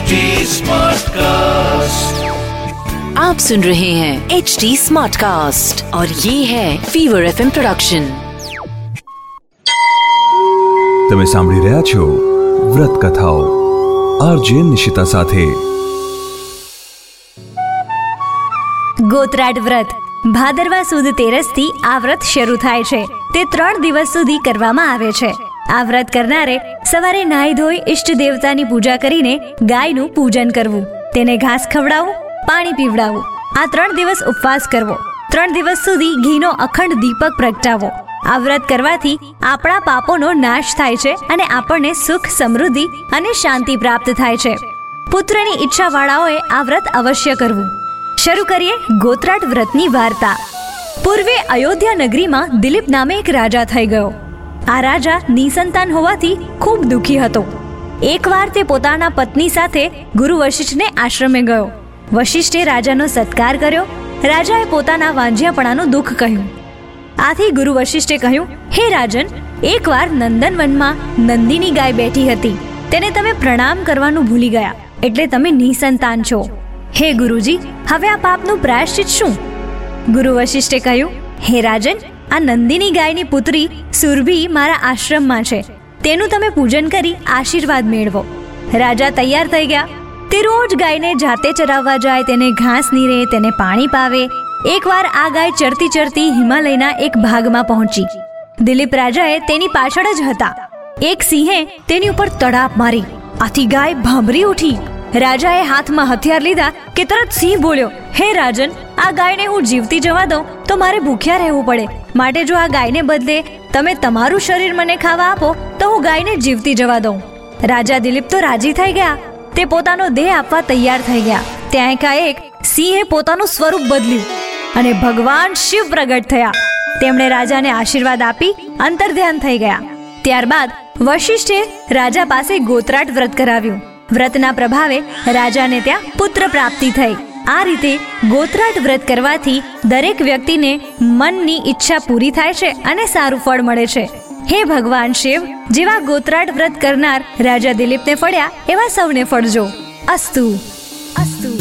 HD Smartcast. आप सुन रहे हैं एच डी स्मार्ट कास्ट और ये है फीवर एफ प्रोडक्शन તમે સાંભળી રહ્યા છો વ્રત કથાઓ આરજે નિશિતા સાથે ગોત્રાટ વ્રત ભાદરવા સુદ તેરસથી આ વ્રત શરૂ થાય છે તે ત્રણ દિવસ સુધી કરવામાં આવે છે આ વ્રત કરનારે સવારે નાહી ધોઈ ઈષ્ટ દેવતાની પૂજા કરીને ગાયનું પૂજન કરવું. તેને ઘાસ ખવડાવવું પાણી પીવડાવવું આ ત્રણ દિવસ ઉપવાસ કરવો. ત્રણ દિવસ સુધી ઘીનો અખંડ દીપક પ્રગટાવો. આ વ્રત કરવાથી આપણા પાપોનો નાશ થાય છે અને આપણને સુખ, સમૃદ્ધિ અને શાંતિ પ્રાપ્ત થાય છે. પુત્રની ઈચ્છાવાળાઓએ આ વ્રત અવશ્ય કરવું. શરૂ કરીએ ગોત્રાટ વ્રતની વાર્તા. પૂર્વે અયોધ્યા નગરીમાં દિલીપ નામે એક રાજા થઈ ગયો. આ રાજા નિસંતાન હોવાથી ખૂબ દુઃખી હતો. એકવાર તે પોતાના પત્ની સાથે ગુરુ વશિષ્ઠને આશ્રમે ગયો. વશિષ્ઠે રાજાનો સત્કાર કર્યો. રાજાએ પોતાના વાંઝિયાપણાનું દુઃખ કહ્યું. આથી ગુરુ વશિષ્ઠે કહ્યું, હે રાજન, એકવાર નંદનવનમાં નંદીની ગાય બેઠી હતી. તેને તમે પ્રણામ કરવાનું ભૂલી ગયા, એટલે તમે નિસંતાન છો. હે ગુરુજી, હવે આ પાપનું પ્રાયશ્ચિત શું? ગુરુ વશિષ્ઠે કહ્યું, હે રાજન આ નંદિની ગાયની પુત્રી સુરભી મારા આશ્રમમાં છે. તેનું તમે પૂજન કરી આશીર્વાદ મેળવો. રાજા તૈયાર થઈ ગયા. તે રોજ ગાયને જાતે ચરાવવા જાય, તેને ઘાસ નીરે, તેને પાણી પાવે. એકવાર આ ગાય ચરતી ચરતી હિમાલયના એક ભાગમાં પહોંચી. દિલીપ રાજાએ તેની પાછળ જ હતા. એક સિંહે તેની ઉપર તડાપ મારી. આથી ગાય ભાંભરી ઉઠી. રાજાએ હાથમાં હથિયાર લીધા કે તરત સિંહ બોલ્યો, હે રાજન, આ ગાયને હું જીવતી જવા દઉં તો મારે ભૂખ્યા રહેવું પડે. માટે જો આ ગાયને બદલે તમે તમારું શરીર મને ખાવા આપો, તો હું ગાયને જીવતી જવા દઉં. રાજા દિલીપ તો રાજી થઈ ગયા. તે પોતાનો દેહ આપવા તૈયાર થઈ ગયા. ત્યાં એકાએક સિંહે પોતાનું સ્વરૂપ બદલ્યું અને ભગવાન શિવ પ્રગટ થયા. તેમણે રાજાને આશીર્વાદ આપી અંતર્ધ્યાન થઈ ગયા. ત્યારબાદ વશિષ્ઠે રાજા પાસે ગોત્રાટ વ્રત કરાવ્યું. વ્રતના પ્રભાવે રાજાને ત્યાં પુત્ર પ્રાપ્તિ થઈ. આ રીતે ગોત્રાટ વ્રત કરવાથી દરેક વ્યક્તિને મનની ઈચ્છા પૂરી થાય છે અને સારું ફળ મળે છે. હે ભગવાન શિવ, જેવા ગોત્રાટ વ્રત કરનાર રાજા દિલીપને ફળ્યા, એવા સૌને ફળજો. અસ્તુ. અસ્તુ.